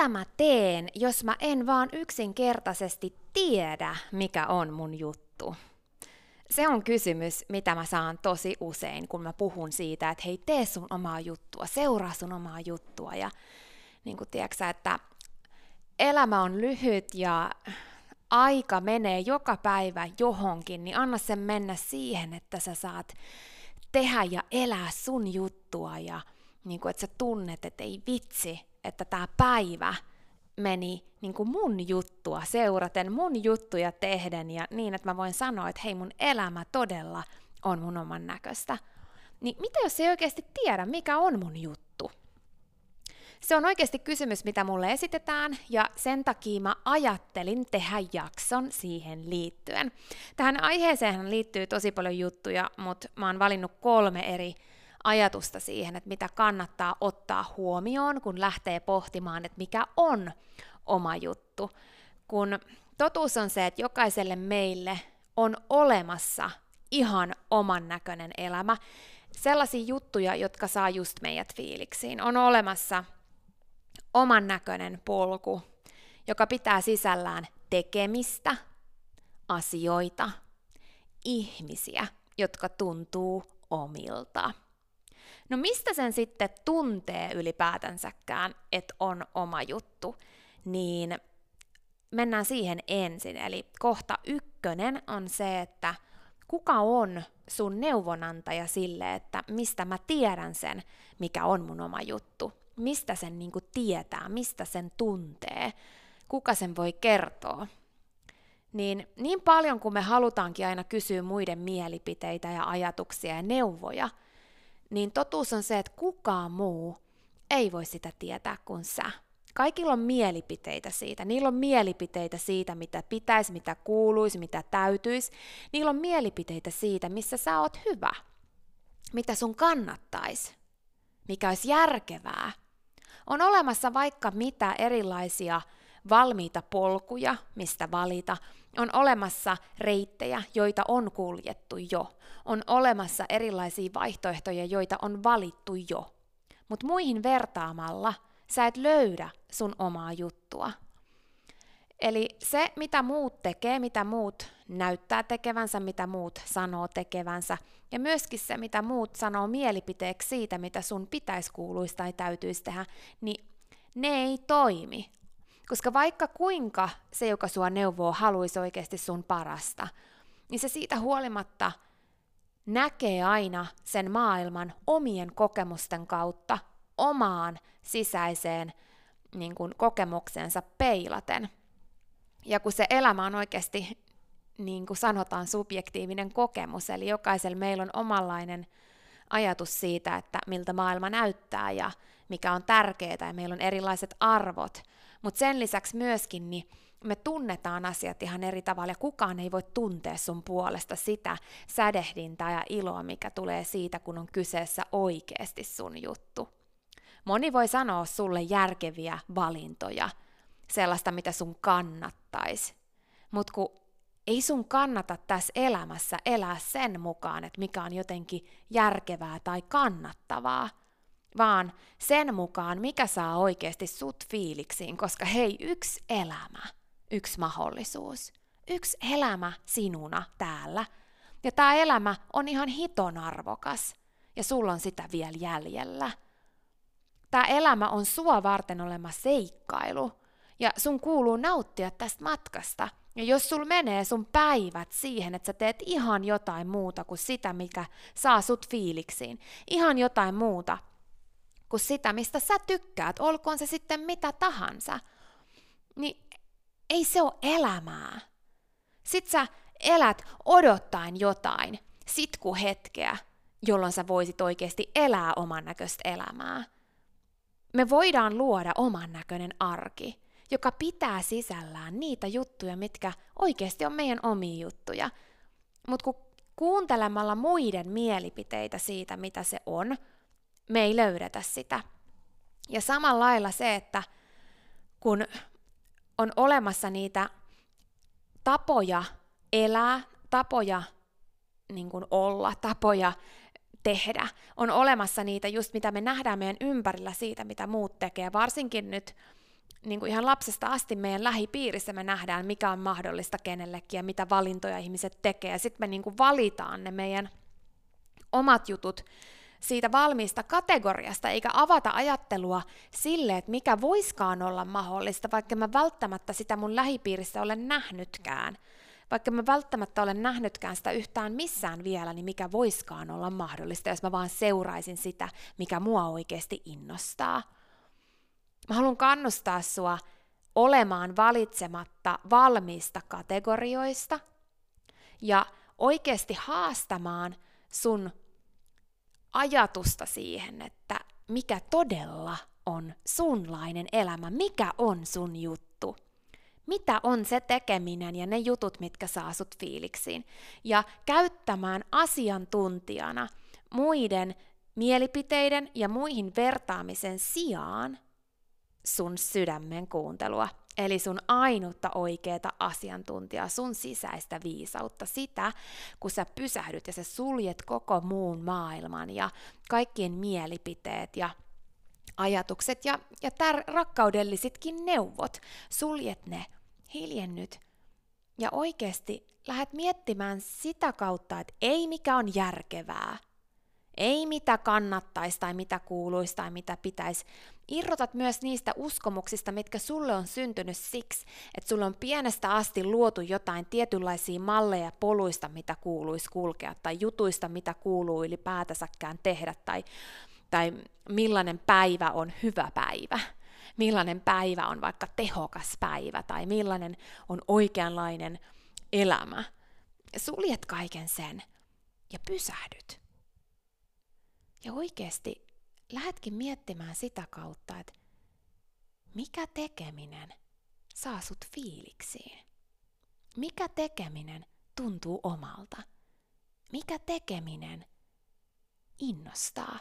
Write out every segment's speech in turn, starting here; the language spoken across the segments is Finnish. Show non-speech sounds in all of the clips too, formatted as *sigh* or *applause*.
Mitä mä teen, jos mä en vaan yksinkertaisesti tiedä, mikä on mun juttu? Se on kysymys, mitä mä saan tosi usein, kun mä puhun siitä, että hei, tee sun omaa juttua, seuraa sun omaa juttua. Ja niin kuin tiedätkö, että elämä on lyhyt ja aika menee joka päivä johonkin, niin anna sen mennä siihen, että sä saat tehdä ja elää sun juttua ja niin kuin, että sä tunnet, että ei vitsi, että tämä päivä meni niin kuin mun juttua seuraten, mun juttuja tehden ja niin, että mä voin sanoa, että hei mun elämä todella on mun oman näköistä. Niin mitä jos ei oikeasti tiedä, mikä on mun juttu? Se on oikeasti kysymys, mitä mulle esitetään, ja sen takia mä ajattelin tehdä jakson siihen liittyen. Tähän aiheeseen liittyy tosi paljon juttuja, mutta mä oon valinnut kolme eri ajatusta siihen, että mitä kannattaa ottaa huomioon, kun lähtee pohtimaan, että mikä on oma juttu. Kun totuus on se, että jokaiselle meille on olemassa ihan oman näköinen elämä, sellaisia juttuja, jotka saa just meidät fiiliksiin. On olemassa oman näköinen polku, joka pitää sisällään tekemistä, asioita, ihmisiä, jotka tuntuu omilta. No mistä sen sitten tuntee ylipäätänsäkään, että on oma juttu, niin mennään siihen ensin. Eli kohta ykkönen on se, että kuka on sun neuvonantaja sille, että mistä mä tiedän sen, mikä on mun oma juttu. Mistä sen niin tietää, mistä sen tuntee, kuka sen voi kertoa. Niin, niin paljon kuin me halutaankin aina kysyä muiden mielipiteitä ja ajatuksia ja neuvoja – niin totuus on se, että kukaan muu ei voi sitä tietää kuin sä. Kaikilla on mielipiteitä siitä. Niillä on mielipiteitä siitä, mitä pitäisi, mitä kuuluisi, mitä täytyisi. Niillä on mielipiteitä siitä, missä sä oot hyvä. Mitä sun kannattaisi. Mikä olisi järkevää. On olemassa vaikka mitä erilaisia valmiita polkuja, mistä valita. On olemassa reittejä, joita on kuljettu jo. On olemassa erilaisia vaihtoehtoja, joita on valittu jo. Mutta muihin vertaamalla sä et löydä sun omaa juttua. Eli se, mitä muut tekee, mitä muut näyttää tekevänsä, mitä muut sanoo tekevänsä, ja myöskin se, mitä muut sanoo mielipiteeksi siitä, mitä sun pitäisi kuuluisi tai täytyisi tehdä, niin ne ei toimi. Koska vaikka kuinka se, joka sua neuvoo, haluaisi oikeasti sun parasta, niin se siitä huolimatta näkee aina sen maailman omien kokemusten kautta, omaan sisäiseen niin kuin, kokemuksensa peilaten. Ja kun se elämä on oikeasti, niin kuin sanotaan, subjektiivinen kokemus, eli jokaisella meillä on omanlainen ajatus siitä, että miltä maailma näyttää ja mikä on tärkeää, ja meillä on erilaiset arvot, mutta sen lisäksi myöskin niin me tunnetaan asiat ihan eri tavalla ja kukaan ei voi tuntea sun puolesta sitä sädehdintää ja iloa, mikä tulee siitä, kun on kyseessä oikeasti sun juttu. Moni voi sanoa sulle järkeviä valintoja, sellaista, mitä sun kannattaisi. Mutta kun ei sun kannata tässä elämässä elää sen mukaan, että mikä on jotenkin järkevää tai kannattavaa, vaan sen mukaan, mikä saa oikeasti sut fiiliksiin, koska hei, yksi elämä, yksi mahdollisuus, yksi elämä sinuna täällä. Ja tämä elämä on ihan hiton arvokas, ja sulla on sitä vielä jäljellä. Tämä elämä on sua varten olema seikkailu, ja sun kuuluu nauttia tästä matkasta. Ja jos sul menee sun päivät siihen, että sä teet ihan jotain muuta kuin sitä, mikä saa sut fiiliksiin, ihan jotain muuta, kuin sitä, mistä sä tykkäät, olkoon se sitten mitä tahansa, niin ei se ole elämää. Sit sä elät odottaen jotain, sitkuhetkeä, jolloin sä voisit oikeasti elää oman näköistä elämää. Me voidaan luoda oman näköinen arki, joka pitää sisällään niitä juttuja, mitkä oikeasti on meidän omia juttuja. Mutta kun kuuntelemalla muiden mielipiteitä siitä, mitä se on, me ei löydetä sitä. Ja samalla lailla se, että kun on olemassa niitä tapoja elää, tapoja niin kuin olla, tapoja tehdä. On olemassa niitä just mitä me nähdään meidän ympärillä siitä, mitä muut tekee. Varsinkin nyt niin kuin ihan lapsesta asti meidän lähipiirissä me nähdään, mikä on mahdollista kenellekin ja mitä valintoja ihmiset tekee. Sitten me niin kuin valitaan ne meidän omat jutut siitä valmiista kategoriasta, eikä avata ajattelua sille, että mikä voiskaan olla mahdollista, vaikka mä välttämättä sitä mun lähipiirissä olen nähnytkään. Vaikka mä välttämättä olen nähnytkään sitä yhtään missään vielä, niin mikä voiskaan olla mahdollista, jos mä vaan seuraisin sitä, mikä mua oikeasti innostaa. Mä haluan kannustaa sua olemaan valitsematta valmiista kategorioista ja oikeasti haastamaan sun ajatusta siihen, että mikä todella on sunlainen elämä, mikä on sun juttu. Mitä on se tekeminen ja ne jutut, mitkä saa sut fiiliksiin. Ja käyttämään asiantuntijana muiden mielipiteiden ja muihin vertaamisen sijaan sun sydämen kuuntelua, eli sun ainutta oikeeta asiantuntijaa, sun sisäistä viisautta, sitä, kun sä pysähdyt ja sä suljet koko muun maailman ja kaikkien mielipiteet ja ajatukset ja, ja tär, rakkaudellisitkin neuvot, suljet ne, hiljennyt ja oikeasti lähdet miettimään sitä kautta, että ei mikä on järkevää, ei mitä kannattaisi tai mitä kuuluisi tai mitä pitäisi. Irrotat myös niistä uskomuksista, mitkä sulle on syntynyt siksi, että sulle on pienestä asti luotu jotain tietynlaisia malleja poluista, mitä kuuluisi kulkea, tai jutuista, mitä kuuluu ylipäätänsäkään tehdä, tai, tai millainen päivä on hyvä päivä millainen päivä on vaikka tehokas päivä tai millainen on oikeanlainen elämä. Suljet kaiken sen ja pysähdyt. Ja oikeasti lähdetkin miettimään sitä kautta, että mikä tekeminen saa sut fiiliksiin? Mikä tekeminen tuntuu omalta? Mikä tekeminen innostaa?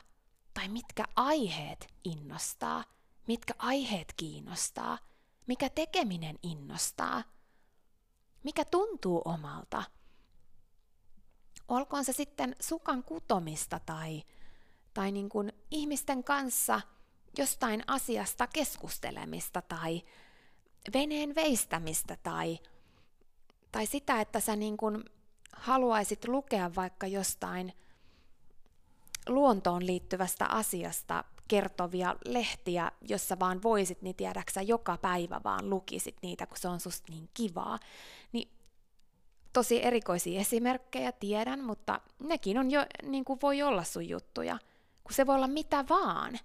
Tai mitkä aiheet innostaa? Mitkä aiheet kiinnostaa? Mikä tekeminen innostaa? Mikä tuntuu omalta? Olkoon se sitten sukan kutomista tai tai niin kuin ihmisten kanssa jostain asiasta keskustelemista tai veneen veistämistä tai, tai sitä, että sä niin kuin haluaisit lukea vaikka jostain luontoon liittyvästä asiasta kertovia lehtiä, jossa vaan voisit, niin tiedäksä joka päivä vaan lukisit niitä, kun se on susta niin kivaa. Niin tosi erikoisia esimerkkejä tiedän, mutta nekin on jo, niin kuin voi olla sun juttuja kun se voi olla mitä vaan.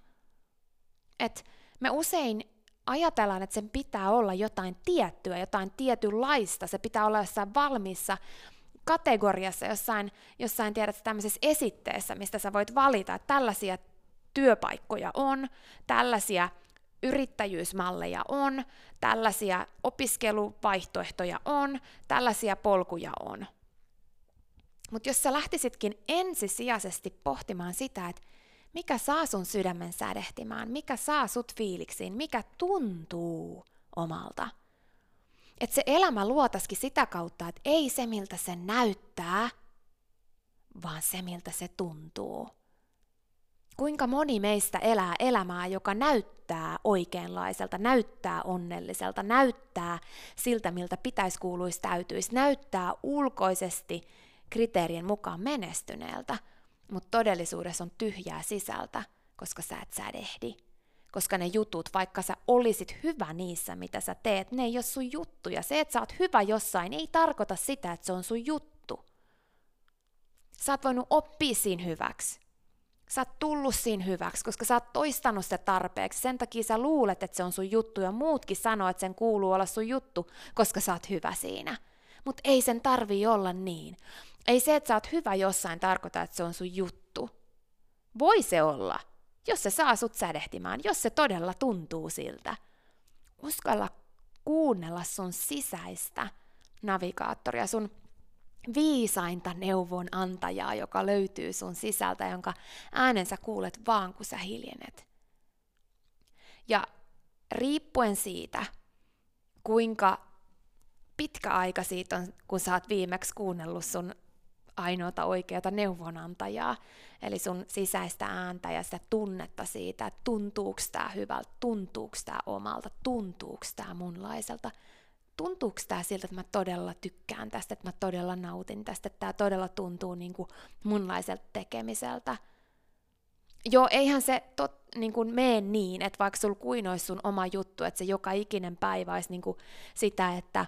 Et me usein ajatellaan, että sen pitää olla jotain tiettyä, jotain tietynlaista, se pitää olla jossain valmiissa kategoriassa, jossain, jossain tiedät, tämmöisessä esitteessä, mistä sä voit valita, että tällaisia työpaikkoja on, tällaisia yrittäjyysmalleja on, tällaisia opiskeluvaihtoehtoja on, tällaisia polkuja on. Mutta jos sä lähtisitkin ensisijaisesti pohtimaan sitä, että mikä saa sun sydämen sädehtimään, mikä saa sut fiiliksiin, mikä tuntuu omalta. Että se elämä luotaskin sitä kautta, että ei se miltä se näyttää, vaan se miltä se tuntuu. Kuinka moni meistä elää elämää, joka näyttää oikeanlaiselta, näyttää onnelliselta, näyttää siltä, miltä pitäisi kuuluisi täytyisi, näyttää ulkoisesti kriteerien mukaan menestyneeltä – mutta todellisuudessa on tyhjää sisältä, koska sä et sädehdi. Koska ne jutut, vaikka sä olisit hyvä niissä, mitä sä teet, ne ei ole sun juttuja. Se, että sä oot hyvä jossain, ei tarkoita sitä, että se on sun juttu. Sä oot voinut oppia siinä hyväksi. Sä oot tullut siinä hyväksi, koska sä oot toistanut se tarpeeksi. Sen takia sä luulet, että se on sun juttu ja muutkin sanoo, että sen kuuluu olla sun juttu, koska sä oot hyvä siinä. Mutta ei sen tarvii olla niin. Ei se, että sä oot hyvä jossain tarkoita, että se on sun juttu. Voi se olla, jos se saa sut sädehtimään, jos se todella tuntuu siltä. Uskalla kuunnella sun sisäistä navigaattoria, sun viisainta neuvon antajaa, joka löytyy sun sisältä, jonka äänen sä kuulet vaan, kun sä hiljenet. Ja riippuen siitä, kuinka pitkä aika siitä on, kun sä oot viimeksi kuunnellut sun ainoata oikeata neuvonantajaa, eli sun sisäistä ääntä ja sitä tunnetta siitä, että tuntuuko tämä hyvältä, tuntuuko tämä omalta, tuntuuko tämä munlaiselta, tuntuuko tämä siltä, että mä todella tykkään tästä, että mä todella nautin tästä, että tämä todella tuntuu niin kuin munlaiselta tekemiseltä. Joo, eihän se tot, niin kuin mene niin, että vaikka sulla kuinoisi sun oma juttu, että se joka ikinen päivä olisi niin kuin sitä, että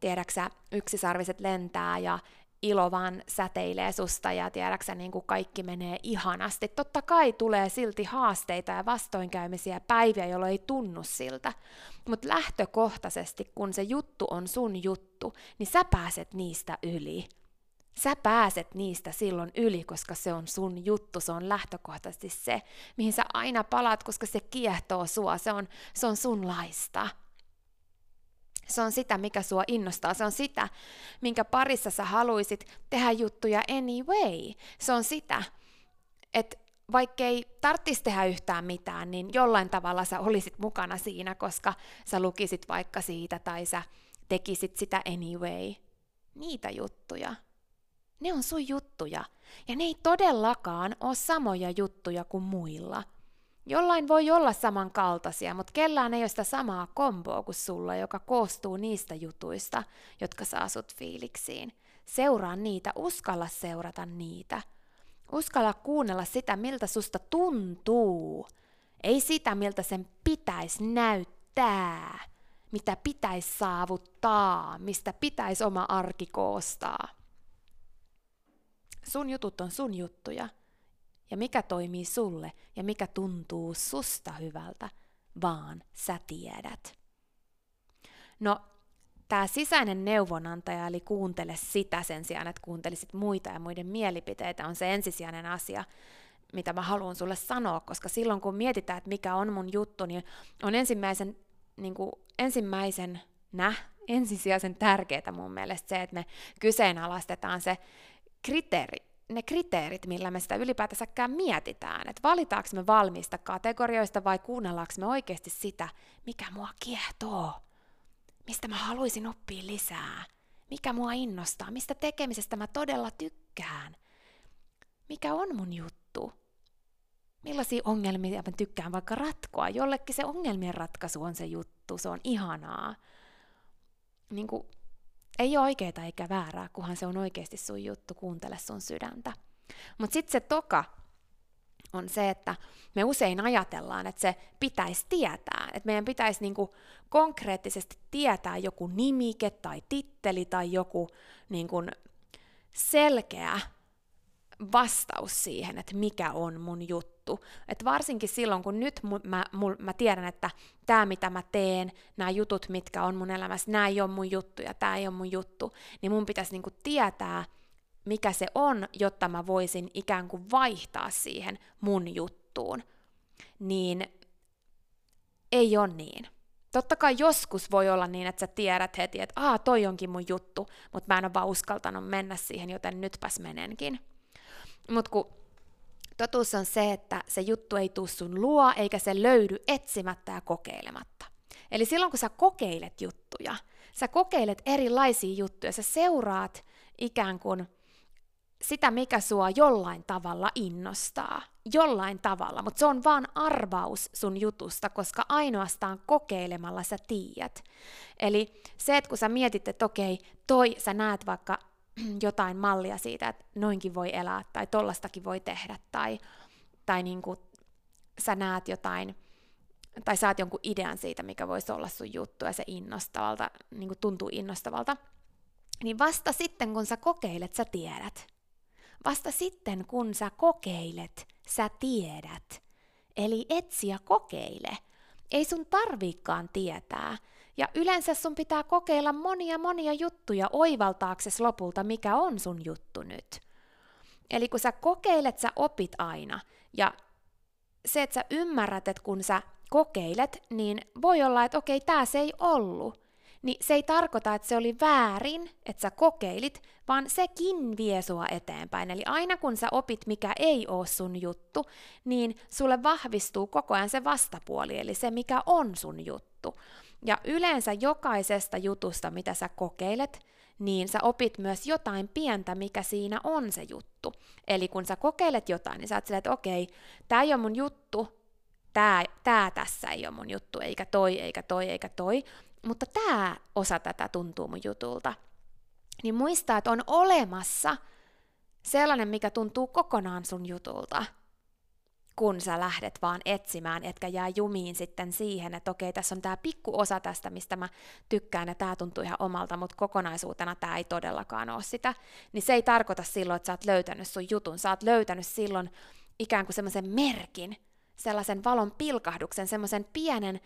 tiedäksä, yksisarviset lentää ja ilo vaan säteilee susta ja tiedäksä, niin kuin kaikki menee ihanasti. Totta kai tulee silti haasteita ja vastoinkäymisiä päiviä, jolloin ei tunnu siltä. Mutta lähtökohtaisesti, kun se juttu on sun juttu, niin sä pääset niistä yli. Sä pääset niistä silloin yli, koska se on sun juttu, se on lähtökohtaisesti se, mihin sä aina palaat, koska se kiehtoo sua, se on, se on sun laista. Se on sitä, mikä sua innostaa. Se on sitä, minkä parissa sä haluisit tehdä juttuja anyway. Se on sitä, että vaikkei tarvitsisi tehdä yhtään mitään, niin jollain tavalla sä olisit mukana siinä, koska sä lukisit vaikka siitä tai sä tekisit sitä anyway. Niitä juttuja. Ne on sun juttuja. Ja ne ei todellakaan ole samoja juttuja kuin muilla – Jollain voi olla samankaltaisia, mutta kellään ei ole sitä samaa komboa kuin sulla, joka koostuu niistä jutuista, jotka saa sut fiiliksiin. Seuraa niitä, uskalla seurata niitä. Uskalla kuunnella sitä, miltä susta tuntuu. Ei sitä, miltä sen pitäisi näyttää, mitä pitäisi saavuttaa, mistä pitäisi oma arki koostaa. Sun jutut on sun juttuja ja mikä toimii sulle ja mikä tuntuu susta hyvältä, vaan sä tiedät. No, tämä sisäinen neuvonantaja, eli kuuntele sitä sen sijaan, että kuuntelisit muita ja muiden mielipiteitä, on se ensisijainen asia, mitä mä haluan sulle sanoa, koska silloin kun mietitään, että mikä on mun juttu, niin on ensimmäisen, niin kuin, ensimmäisen nä, ensisijaisen tärkeää mun mielestä se, että me kyseenalaistetaan se kriteeri, ne kriteerit, millä me sitä ylipäätänsäkään mietitään. Että valitaanko me valmiista kategorioista vai kuunnellaanko me oikeasti sitä, mikä mua kiehtoo, mistä mä haluaisin oppia lisää, mikä mua innostaa, mistä tekemisestä mä todella tykkään, mikä on mun juttu, millaisia ongelmia mä tykkään vaikka ratkoa. Jollekin se ongelmien ratkaisu on se juttu, se on ihanaa. Niin kuin ei ole oikeaa eikä väärää, kunhan se on oikeasti sun juttu, kuuntele sun sydäntä. Mutta sitten se toka on se, että me usein ajatellaan, että se pitäisi tietää, että meidän pitäisi niinku konkreettisesti tietää joku nimike tai titteli tai joku niinku selkeä vastaus siihen, että mikä on mun juttu. Et varsinkin silloin, kun nyt mä, mul, mä tiedän, että tämä mitä mä teen, nämä jutut, mitkä on mun elämässä, nämä ei ole mun juttu ja tämä ei ole mun juttu, niin mun pitäisi niinku tietää, mikä se on, jotta mä voisin ikään kuin vaihtaa siihen mun juttuun. Niin ei ole niin. Totta kai joskus voi olla niin, että sä tiedät heti, että aa, toi onkin mun juttu, mutta mä en ole vaan uskaltanut mennä siihen, joten nytpäs menenkin. Mutta kun totuus on se, että se juttu ei tuu sun luo, eikä se löydy etsimättä ja kokeilematta. Eli silloin kun sä kokeilet juttuja, sä kokeilet erilaisia juttuja, sä seuraat ikään kuin sitä, mikä sua jollain tavalla innostaa. Jollain tavalla, mutta se on vaan arvaus sun jutusta, koska ainoastaan kokeilemalla sä tiedät. Eli se, että kun sä mietit, että okei, toi sä näet vaikka *clears throat* jotain mallia siitä, että noinkin voi elää tai tollastakin voi tehdä tai, tai niin kuin sä näet jotain tai saat jonkun idean siitä, mikä voisi olla sun juttu ja se innostavalta, niin kuin tuntuu innostavalta, niin vasta sitten kun sä kokeilet, sä tiedät. Vasta sitten kun sä kokeilet, sä tiedät. Eli etsi ja kokeile. Ei sun tarviikaan tietää. Ja yleensä sun pitää kokeilla monia monia juttuja oivaltaakses lopulta, mikä on sun juttu nyt. Eli kun sä kokeilet, sä opit aina. Ja se, että sä ymmärrät, että kun sä kokeilet, niin voi olla, että okei, tää se ei ollut niin se ei tarkoita, että se oli väärin, että sä kokeilit, vaan sekin vie sua eteenpäin. Eli aina kun sä opit, mikä ei ole sun juttu, niin sulle vahvistuu koko ajan se vastapuoli, eli se, mikä on sun juttu. Ja yleensä jokaisesta jutusta, mitä sä kokeilet, niin sä opit myös jotain pientä, mikä siinä on se juttu. Eli kun sä kokeilet jotain, niin sä oot silleen, että okei, tää ei ole mun juttu, tää, tää tässä ei ole mun juttu, eikä toi, eikä toi, eikä toi, mutta tämä osa tätä tuntuu mun jutulta. Niin muistaa, että on olemassa sellainen, mikä tuntuu kokonaan sun jutulta, kun sä lähdet vaan etsimään, etkä jää jumiin sitten siihen, että okei, tässä on tämä pikku osa tästä, mistä mä tykkään ja tämä tuntuu ihan omalta, mutta kokonaisuutena tämä ei todellakaan ole sitä, niin se ei tarkoita silloin, että sä oot löytänyt sun jutun, sä oot löytänyt silloin ikään kuin semmoisen merkin, sellaisen valon pilkahduksen, semmoisen pienen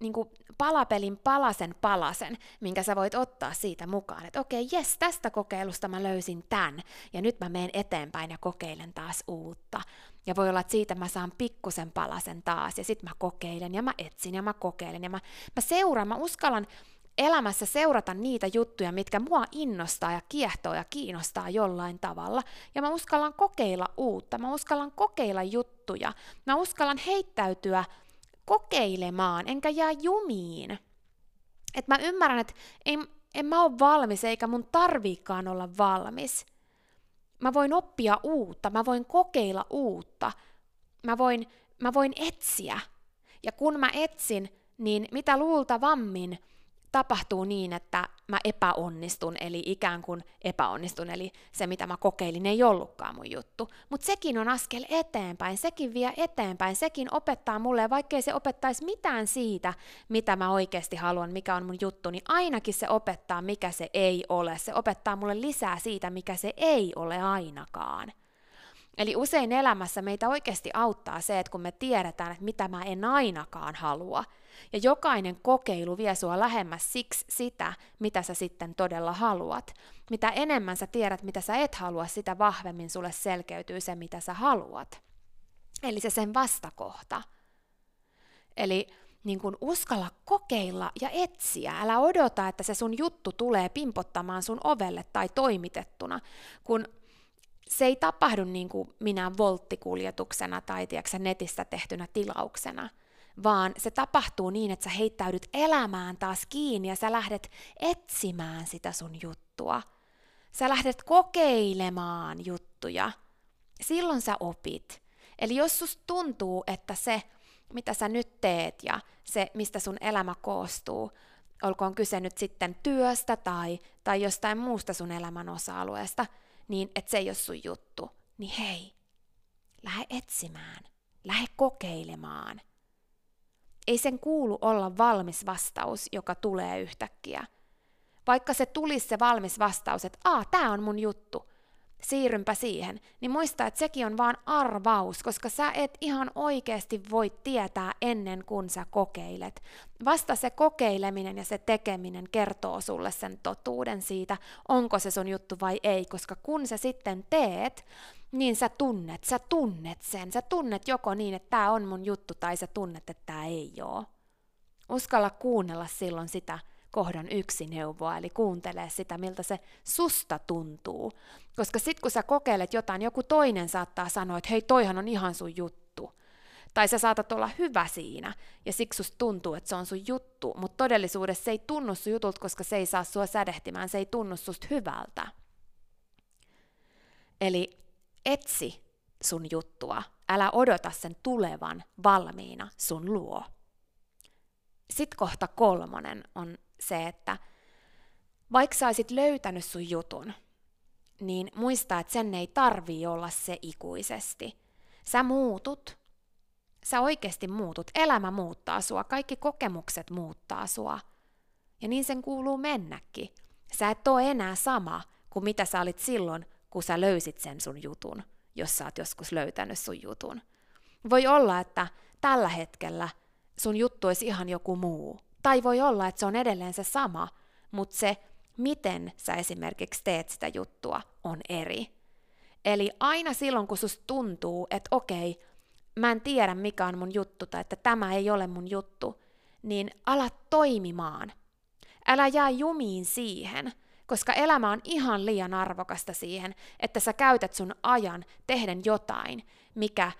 niin kuin palapelin palasen palasen, minkä sä voit ottaa siitä mukaan, että okei, okay, jes, tästä kokeilusta mä löysin tämän, ja nyt mä menen eteenpäin ja kokeilen taas uutta. Ja voi olla, että siitä mä saan pikkusen palasen taas, ja sitten mä kokeilen, ja mä etsin, ja mä kokeilen, ja mä, mä seuraan, mä uskallan elämässä seurata niitä juttuja, mitkä mua innostaa ja kiehtoo ja kiinnostaa jollain tavalla. Ja mä uskallan kokeilla uutta, mä uskallan kokeilla juttuja, mä uskallan heittäytyä kokeilemaan, enkä jää jumiin. Että mä ymmärrän, että en, en mä ole valmis, eikä mun tarviikaan olla valmis. Mä voin oppia uutta, mä voin kokeilla uutta, mä voin, mä voin etsiä. Ja kun mä etsin, niin mitä luultavammin tapahtuu niin, että mä epäonnistun, eli ikään kuin epäonnistun, eli se mitä mä kokeilin ei ollutkaan mun juttu. Mutta sekin on askel eteenpäin, sekin vie eteenpäin, sekin opettaa mulle, vaikkei se opettaisi mitään siitä, mitä mä oikeasti haluan, mikä on mun juttu, niin ainakin se opettaa, mikä se ei ole. Se opettaa mulle lisää siitä, mikä se ei ole ainakaan. Eli usein elämässä meitä oikeasti auttaa se, että kun me tiedetään, että mitä mä en ainakaan halua, ja jokainen kokeilu vie sua lähemmäs siksi sitä, mitä sä sitten todella haluat. Mitä enemmän sä tiedät, mitä sä et halua, sitä vahvemmin sulle selkeytyy se, mitä sä haluat. Eli se sen vastakohta. Eli niin kun uskalla kokeilla ja etsiä. Älä odota, että se sun juttu tulee pimpottamaan sun ovelle tai toimitettuna, kun se ei tapahdu niin kuin minä volttikuljetuksena tai tiedätkö, netistä tehtynä tilauksena, vaan se tapahtuu niin, että sä heittäydyt elämään taas kiinni ja sä lähdet etsimään sitä sun juttua. Sä lähdet kokeilemaan juttuja. Silloin sä opit. Eli jos susta tuntuu, että se, mitä sä nyt teet ja se, mistä sun elämä koostuu, olkoon kyse nyt sitten työstä tai, tai jostain muusta sun elämän osa-alueesta – niin että se ei ole sun juttu, niin hei, lähde etsimään, lähde kokeilemaan. Ei sen kuulu olla valmis vastaus, joka tulee yhtäkkiä. Vaikka se tulisi se valmis vastaus, että aa, tämä on mun juttu, siirrynpä siihen, niin muista, että sekin on vaan arvaus, koska sä et ihan oikeasti voi tietää ennen kuin sä kokeilet. Vasta se kokeileminen ja se tekeminen kertoo sulle sen totuuden siitä, onko se sun juttu vai ei, koska kun sä sitten teet, niin sä tunnet, sä tunnet sen, sä tunnet joko niin, että tämä on mun juttu, tai sä tunnet, että tämä ei oo. Uskalla kuunnella silloin sitä, kohdan yksi neuvoa, eli kuuntele sitä, miltä se susta tuntuu. Koska sit kun sä kokeilet jotain, joku toinen saattaa sanoa, että hei, toihan on ihan sun juttu. Tai sä saatat olla hyvä siinä, ja siksi susta tuntuu, että se on sun juttu, mutta todellisuudessa se ei tunnu sun jutulta, koska se ei saa sua sädehtimään, se ei tunnu susta hyvältä. Eli etsi sun juttua, älä odota sen tulevan valmiina sun luo. Sitten kohta kolmonen on se, että vaikka sä olisit löytänyt sun jutun, niin muista, että sen ei tarvii olla se ikuisesti. Sä muutut, sä oikeasti muutut, elämä muuttaa sua, kaikki kokemukset muuttaa sua. Ja niin sen kuuluu mennäkin. Sä et ole enää sama kuin mitä sä olit silloin, kun sä löysit sen sun jutun. jos sä oot joskus löytänyt sun jutun. Voi olla, että tällä hetkellä sun juttu olisi ihan joku muu. Tai voi olla, että se on edelleen se sama, mutta se, miten sä esimerkiksi teet sitä juttua, on eri. Eli aina silloin, kun susta tuntuu, että okei, mä en tiedä mikä on mun juttu tai että tämä ei ole mun juttu, niin ala toimimaan. Älä jää jumiin siihen, koska elämä on ihan liian arvokasta siihen, että sä käytät sun ajan tehden jotain, mikä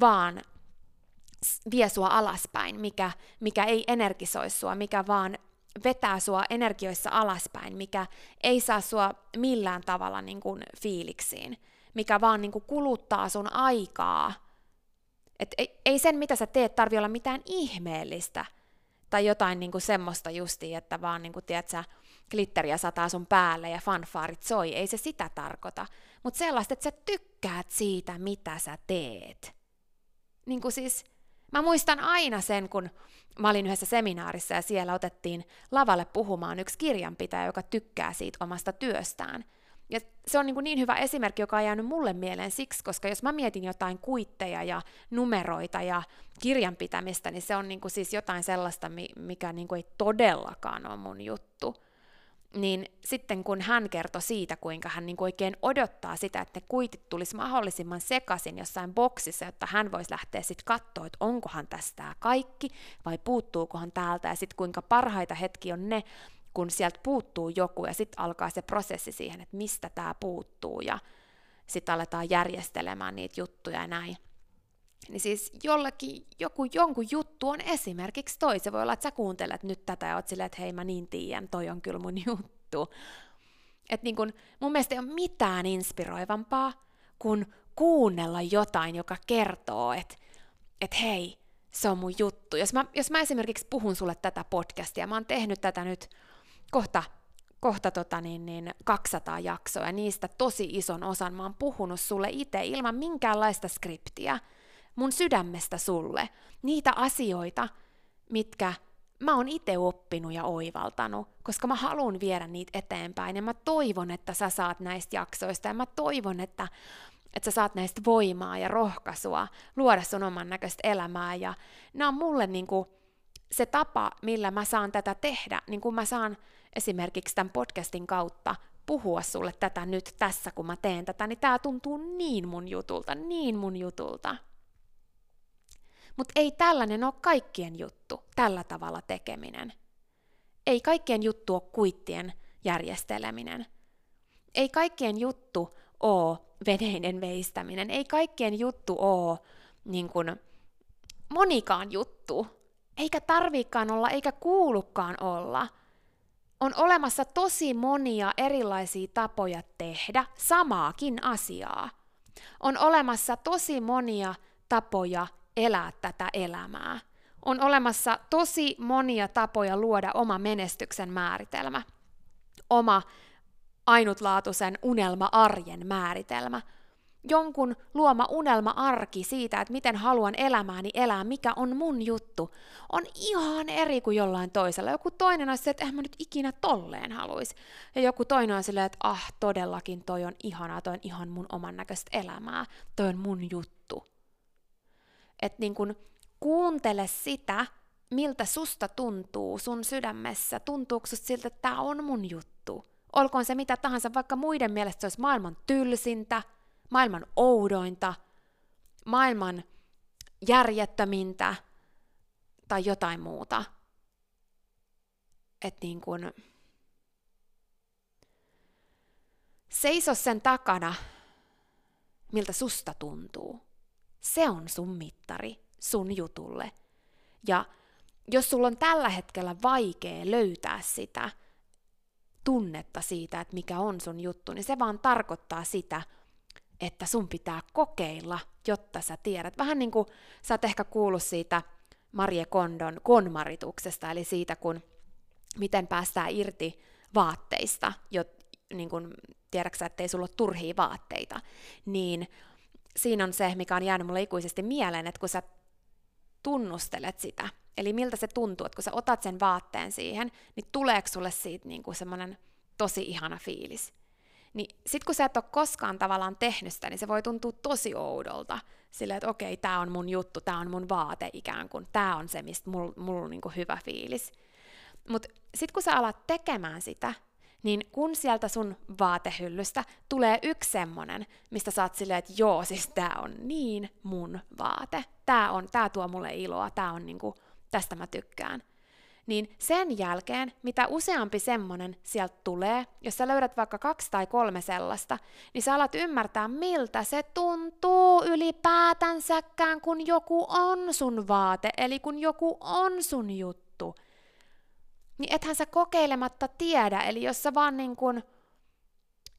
vaan vie sua alaspäin, mikä, mikä ei energisoi sua, mikä vaan vetää sua energioissa alaspäin, mikä ei saa sua millään tavalla niin kuin fiiliksiin, mikä vaan niin kuin kuluttaa sun aikaa. Et ei, ei sen, mitä sä teet, tarvi olla mitään ihmeellistä tai jotain niin kuin semmoista justiin, että vaan niin kuin, tiedät, sä, glitteriä sataa sun päälle ja fanfaarit soi, ei se sitä tarkoita. Mutta sellaista, että sä tykkäät siitä, mitä sä teet. Niin kuin siis, mä muistan aina sen, kun mä olin yhdessä seminaarissa ja siellä otettiin lavalle puhumaan yksi kirjanpitäjä, joka tykkää siitä omasta työstään. Ja se on niin, kuin niin hyvä esimerkki, joka on jäänyt mulle mieleen siksi, koska jos mä mietin jotain kuitteja ja numeroita ja kirjanpitämistä, niin se on niin kuin siis jotain sellaista, mikä niin kuin ei todellakaan ole mun juttu niin sitten kun hän kertoi siitä, kuinka hän niin oikein odottaa sitä, että ne kuitit tulisi mahdollisimman sekaisin jossain boksissa, jotta hän voisi lähteä sitten katsoa, että onkohan tästä kaikki vai puuttuukohan täältä, ja sitten kuinka parhaita hetki on ne, kun sieltä puuttuu joku, ja sitten alkaa se prosessi siihen, että mistä tämä puuttuu, ja sitten aletaan järjestelemään niitä juttuja ja näin. Niin siis jollakin, joku, jonkun juttu on esimerkiksi toi. Se voi olla, että sä kuuntelet nyt tätä ja oot silleen, että hei mä niin tiedän, toi on kyllä mun *laughs* juttu. Et niin kun, mun mielestä ei ole mitään inspiroivampaa kuin kuunnella jotain, joka kertoo, että et hei, se on mun juttu. Jos mä, jos mä esimerkiksi puhun sulle tätä podcastia, mä oon tehnyt tätä nyt kohta, kohta tota niin, niin 200 jaksoa, ja niistä tosi ison osan mä oon puhunut sulle itse ilman minkäänlaista skriptiä – mun sydämestä sulle niitä asioita, mitkä mä oon itse oppinut ja oivaltanut, koska mä haluan viedä niitä eteenpäin. Ja mä toivon, että sä saat näistä jaksoista. Ja mä toivon, että, että sä saat näistä voimaa ja rohkaisua luoda sun oman näköistä elämää. Ja nämä on mulle niinku se tapa, millä mä saan tätä tehdä, niin kun mä saan esimerkiksi tämän podcastin kautta puhua sulle tätä nyt tässä, kun mä teen tätä, niin tää tuntuu niin mun jutulta, niin mun jutulta. Mutta ei tällainen ole kaikkien juttu, tällä tavalla tekeminen. Ei kaikkien juttu ole kuittien järjesteleminen. Ei kaikkien juttu ole veneiden veistäminen. Ei kaikkien juttu ole niin kuin, monikaan juttu. Eikä tarviikaan olla, eikä kuulukaan olla. On olemassa tosi monia erilaisia tapoja tehdä samaakin asiaa. On olemassa tosi monia tapoja elää tätä elämää. On olemassa tosi monia tapoja luoda oma menestyksen määritelmä, oma ainutlaatuisen unelma-arjen määritelmä, jonkun luoma unelma-arki siitä, että miten haluan elämääni elää, mikä on mun juttu, on ihan eri kuin jollain toisella. Joku toinen on se, että en mä nyt ikinä tolleen haluaisi. Ja joku toinen on silleen, että ah, todellakin toi on ihanaa, toi on ihan mun oman näköistä elämää, toi on mun juttu. Että niin kun kuuntele sitä, miltä susta tuntuu sun sydämessä. Tuntuuko susta siltä, että tämä on mun juttu? Olkoon se mitä tahansa, vaikka muiden mielestä se olisi maailman tylsintä, maailman oudointa, maailman järjettömintä tai jotain muuta. Että niin kun, seiso sen takana, miltä susta tuntuu. Se on sun mittari sun jutulle. Ja jos sulla on tällä hetkellä vaikea löytää sitä tunnetta siitä, että mikä on sun juttu, niin se vaan tarkoittaa sitä, että sun pitää kokeilla, jotta sä tiedät. Vähän niin kuin sä oot ehkä kuullut siitä Marie Kondon konmarituksesta, eli siitä, kun miten päästään irti vaatteista, jo, niin kun tiedäksä, ettei sulla ole turhia vaatteita, niin siinä on se, mikä on jäänyt mulle ikuisesti mieleen, että kun sä tunnustelet sitä, eli miltä se tuntuu, että kun sä otat sen vaatteen siihen, niin tuleeko sulle siitä niin kuin semmoinen tosi ihana fiilis. Niin sit kun sä et ole koskaan tavallaan tehnyt sitä, niin se voi tuntua tosi oudolta. Silleen, että okei, tää on mun juttu, tää on mun vaate ikään kuin, tää on se, mistä mulla mul on niinku hyvä fiilis. Mutta sit kun sä alat tekemään sitä, niin kun sieltä sun vaatehyllystä tulee yksi semmonen, mistä sä oot silleen, että joo, siis tää on niin mun vaate, tää, on, tää tuo mulle iloa, tää on niinku, tästä mä tykkään, niin sen jälkeen, mitä useampi semmonen sieltä tulee, jos sä löydät vaikka kaksi tai kolme sellaista, niin sä alat ymmärtää, miltä se tuntuu ylipäätänsäkään, kun joku on sun vaate, eli kun joku on sun juttu niin ethän sä kokeilematta tiedä, eli jos sä vaan niin kun,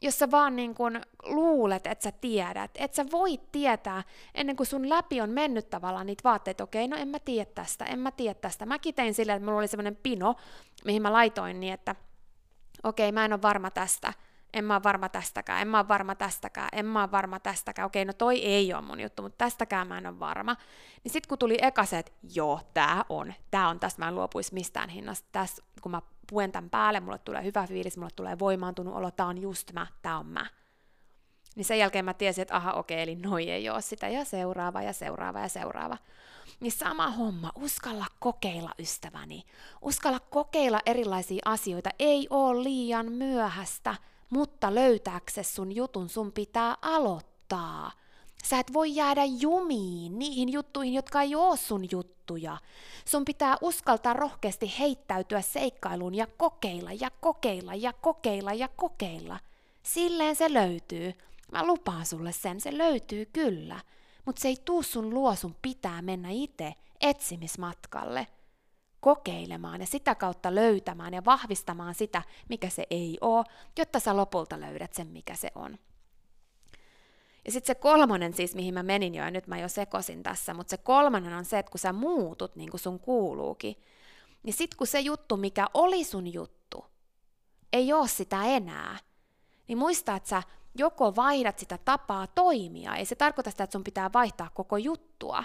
jos sä vaan niin kun luulet, että sä tiedät, et sä voi tietää ennen kuin sun läpi on mennyt tavallaan niitä vaatteita, okei, okay, no en mä tiedä tästä, en mä tiedä tästä. Mäkin tein silleen, että mulla oli semmoinen pino, mihin mä laitoin niin, että okei, okay, mä en ole varma tästä, en mä ole varma tästäkään, en mä ole varma tästäkään, en mä ole varma tästäkään, okei, no toi ei ole mun juttu, mutta tästäkään mä en ole varma. Niin sit kun tuli eka se, että joo, tää on, tää on, tästä mä en luopuisi mistään hinnasta, tässä kun mä puen tämän päälle, mulle tulee hyvä fiilis, mulle tulee voimaantunut olo, tää on just mä, tää on mä. Niin sen jälkeen mä tiesin, että aha, okei, eli noi ei ole sitä, ja seuraava, ja seuraava, ja seuraava. Niin sama homma, uskalla kokeilla ystäväni. Uskalla kokeilla erilaisia asioita, ei ole liian myöhästä mutta löytääksesi sun jutun sun pitää aloittaa. Sä et voi jäädä jumiin niihin juttuihin, jotka ei oo sun juttuja. Sun pitää uskaltaa rohkeasti heittäytyä seikkailuun ja kokeilla ja kokeilla ja kokeilla ja kokeilla. Silleen se löytyy. Mä lupaan sulle sen, se löytyy kyllä. Mutta se ei tuu sun luo, sun pitää mennä itse etsimismatkalle kokeilemaan ja sitä kautta löytämään ja vahvistamaan sitä, mikä se ei ole, jotta sä lopulta löydät sen, mikä se on. Ja sitten se kolmonen siis, mihin mä menin jo, ja nyt mä jo sekosin tässä, mutta se kolmonen on se, että kun sä muutut niin kuin sun kuuluukin, niin sit kun se juttu, mikä oli sun juttu, ei ole sitä enää, niin muista, että sä joko vaihdat sitä tapaa toimia, ei se tarkoita sitä, että sun pitää vaihtaa koko juttua,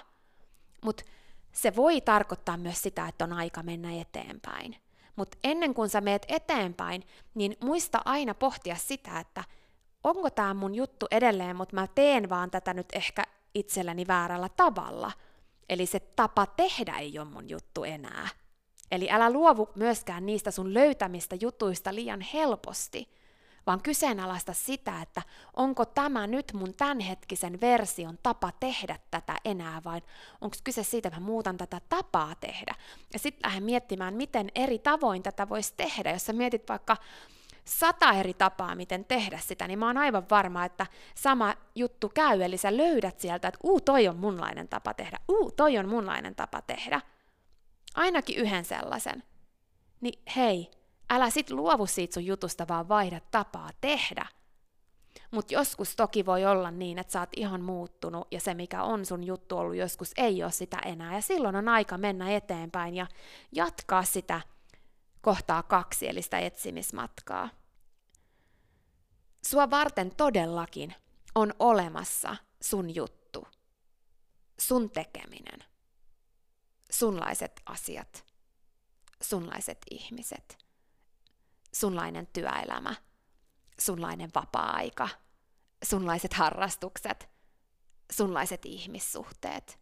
mutta se voi tarkoittaa myös sitä, että on aika mennä eteenpäin. Mutta ennen kuin sä meet eteenpäin, niin muista aina pohtia sitä, että onko tämä mun juttu edelleen, mutta mä teen vaan tätä nyt ehkä itselläni väärällä tavalla. Eli se tapa tehdä ei ole mun juttu enää. Eli älä luovu myöskään niistä sun löytämistä jutuista liian helposti, vaan kyseenalaista sitä, että onko tämä nyt mun tämänhetkisen version tapa tehdä tätä enää, vai onko kyse siitä, että mä muutan tätä tapaa tehdä. Ja sitten lähden miettimään, miten eri tavoin tätä voisi tehdä. Jos sä mietit vaikka sata eri tapaa, miten tehdä sitä, niin mä oon aivan varma, että sama juttu käy, eli sä löydät sieltä, että uu, toi on munlainen tapa tehdä, uu, toi on munlainen tapa tehdä. Ainakin yhden sellaisen. Niin hei, Älä sit luovu siitä sun jutusta, vaan vaihda tapaa tehdä. Mutta joskus toki voi olla niin, että sä oot ihan muuttunut ja se mikä on sun juttu ollut joskus ei ole sitä enää. Ja silloin on aika mennä eteenpäin ja jatkaa sitä kohtaa kaksi, eli sitä etsimismatkaa. Sua varten todellakin on olemassa sun juttu, sun tekeminen, sunlaiset asiat, sunlaiset ihmiset – sunlainen työelämä, sunlainen vapaa-aika, sunlaiset harrastukset, sunlaiset ihmissuhteet.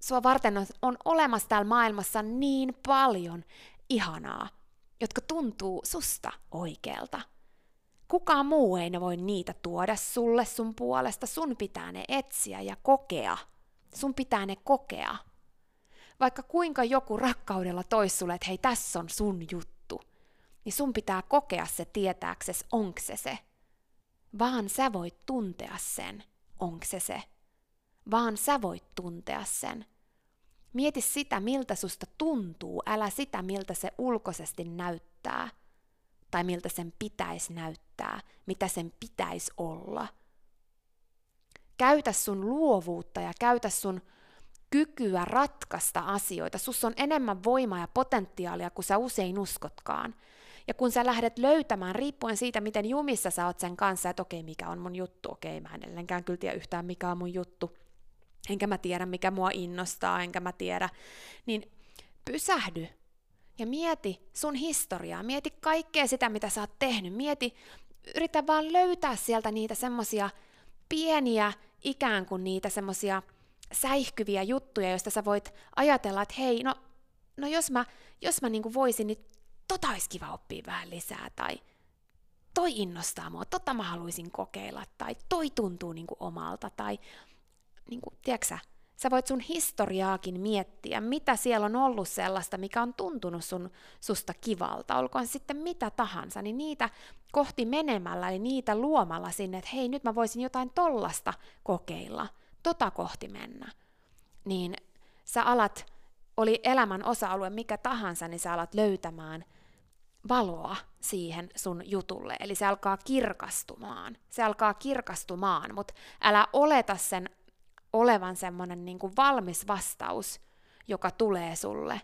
Sua varten on, olemassa täällä maailmassa niin paljon ihanaa, jotka tuntuu susta oikealta. Kukaan muu ei ne voi niitä tuoda sulle sun puolesta, sun pitää ne etsiä ja kokea. Sun pitää ne kokea. Vaikka kuinka joku rakkaudella tois sulle, että hei tässä on sun juttu niin sun pitää kokea se tietääksesi, onko se se. Vaan sä voit tuntea sen, onko se se. Vaan sä voit tuntea sen. Mieti sitä, miltä susta tuntuu, älä sitä, miltä se ulkoisesti näyttää. Tai miltä sen pitäisi näyttää, mitä sen pitäisi olla. Käytä sun luovuutta ja käytä sun kykyä ratkaista asioita. Sus on enemmän voimaa ja potentiaalia kuin sä usein uskotkaan. Ja kun sä lähdet löytämään, riippuen siitä, miten jumissa sä oot sen kanssa, että okei, mikä on mun juttu, okei, mä en edelleenkään kyllä tiedä yhtään, mikä on mun juttu, enkä mä tiedä, mikä mua innostaa, enkä mä tiedä, niin pysähdy ja mieti sun historiaa, mieti kaikkea sitä, mitä sä oot tehnyt, mieti yritä vaan löytää sieltä niitä semmosia pieniä, ikään kuin niitä semmosia säihkyviä juttuja, joista sä voit ajatella, että hei, no, no jos mä, jos mä niinku voisin, niin tota olisi kiva oppia vähän lisää, tai toi innostaa mua, tota mä haluaisin kokeilla, tai toi tuntuu niinku omalta, tai niinku, tiedätkö sä voit sun historiaakin miettiä, mitä siellä on ollut sellaista, mikä on tuntunut sun, susta kivalta, olkoon sitten mitä tahansa, niin niitä kohti menemällä, eli niitä luomalla sinne, että hei, nyt mä voisin jotain tollasta kokeilla, tota kohti mennä, niin sä alat, oli elämän osa-alue mikä tahansa, niin sä alat löytämään valoa siihen sun jutulle. Eli se alkaa kirkastumaan. Se alkaa kirkastumaan, mutta älä oleta sen olevan semmoinen niin kuin valmis vastaus, joka tulee sulle,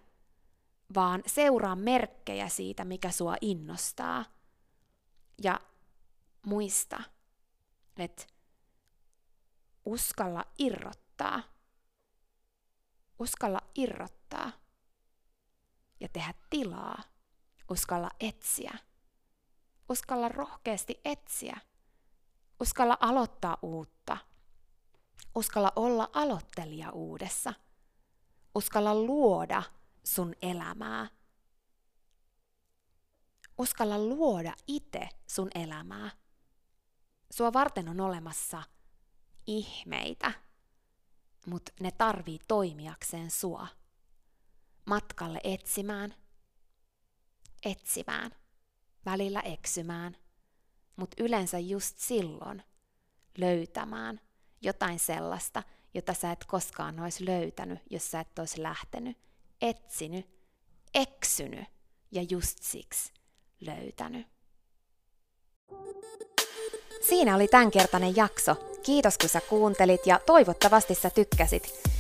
vaan seuraa merkkejä siitä, mikä sua innostaa. Ja muista, että uskalla irrottaa. Uskalla irrottaa ja tehdä tilaa. Uskalla etsiä. Uskalla rohkeasti etsiä. Uskalla aloittaa uutta. Uskalla olla aloittelija uudessa. Uskalla luoda sun elämää. Uskalla luoda itse sun elämää. Sua varten on olemassa ihmeitä, mutta ne tarvii toimijakseen sua. Matkalle etsimään, etsimään, välillä eksymään, mutta yleensä just silloin löytämään – jotain sellaista, jota sä et koskaan olisi löytänyt, jos sä et olisi lähtenyt, etsinyt, eksynyt ja just siksi löytänyt. Siinä oli tämänkertainen jakso. Kiitos kun sä kuuntelit ja toivottavasti sä tykkäsit.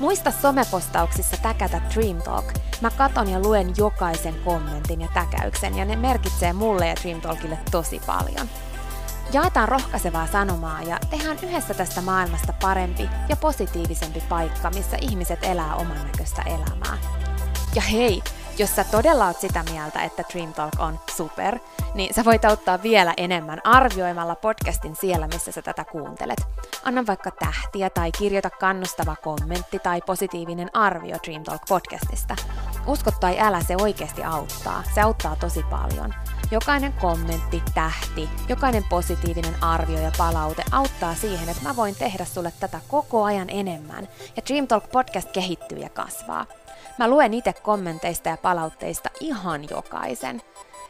Muista somepostauksissa täkätä Dream Talk. Mä katon ja luen jokaisen kommentin ja täkäyksen, ja ne merkitsee mulle ja Dream Talkille tosi paljon. Jaetaan rohkaisevaa sanomaa ja tehdään yhdessä tästä maailmasta parempi ja positiivisempi paikka, missä ihmiset elää oman näköistä elämää. Ja hei, jos sä todella oot sitä mieltä, että Dream Talk on super, niin sä voit auttaa vielä enemmän arvioimalla podcastin siellä, missä sä tätä kuuntelet. Anna vaikka tähtiä tai kirjoita kannustava kommentti tai positiivinen arvio Dream Talk podcastista. Usko tai älä, se oikeasti auttaa. Se auttaa tosi paljon. Jokainen kommentti, tähti, jokainen positiivinen arvio ja palaute auttaa siihen, että mä voin tehdä sulle tätä koko ajan enemmän. Ja Dream Talk podcast kehittyy ja kasvaa. Mä luen itse kommenteista ja palautteista ihan jokaisen.